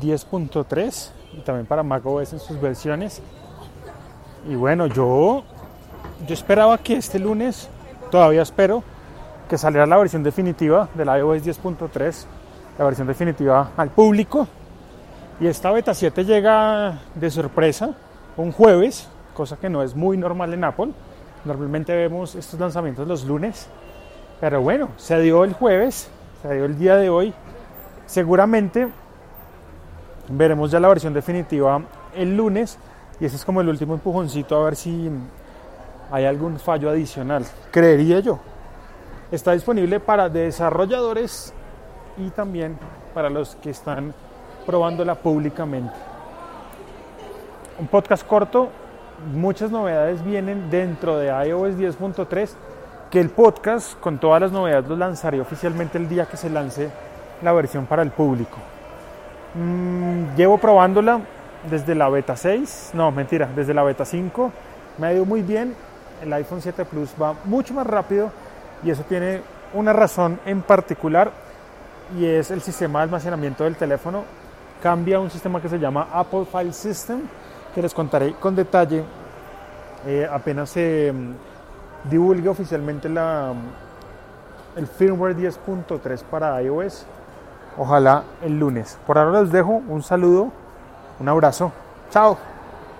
10.3 y también para macOS en sus versiones. Y bueno, yo, yo esperaba que este lunes, todavía espero, que saliera la versión definitiva del iOS 10.3, la versión definitiva al público. Y esta beta 7 llega de sorpresa un jueves, cosa que no es muy normal en Apple. Normalmente vemos estos lanzamientos los lunes. Pero bueno, se dio el jueves, se dio el día de hoy. Seguramente veremos ya la versión definitiva el lunes y ese es como el último empujoncito a ver si hay algún fallo adicional, creería yo. Está disponible para desarrolladores y también para los que están probándola públicamente. Un podcast corto, muchas novedades vienen dentro de iOS 10.3, que el podcast con todas las novedades lo lanzaré oficialmente el día que se lance la versión para el público. Mm, llevo probándola desde la beta 6, no, mentira, desde la beta 5. Me ha ido muy bien. El iPhone 7 Plus va mucho más rápido y eso tiene una razón en particular y es el sistema de almacenamiento del teléfono. Cambia un sistema que se llama Apple File System, que les contaré con detalle eh, apenas se mm, divulgue oficialmente la, mm, el firmware 10.3 para iOS Ojalá el lunes. Por ahora les dejo un saludo, un abrazo. Chao.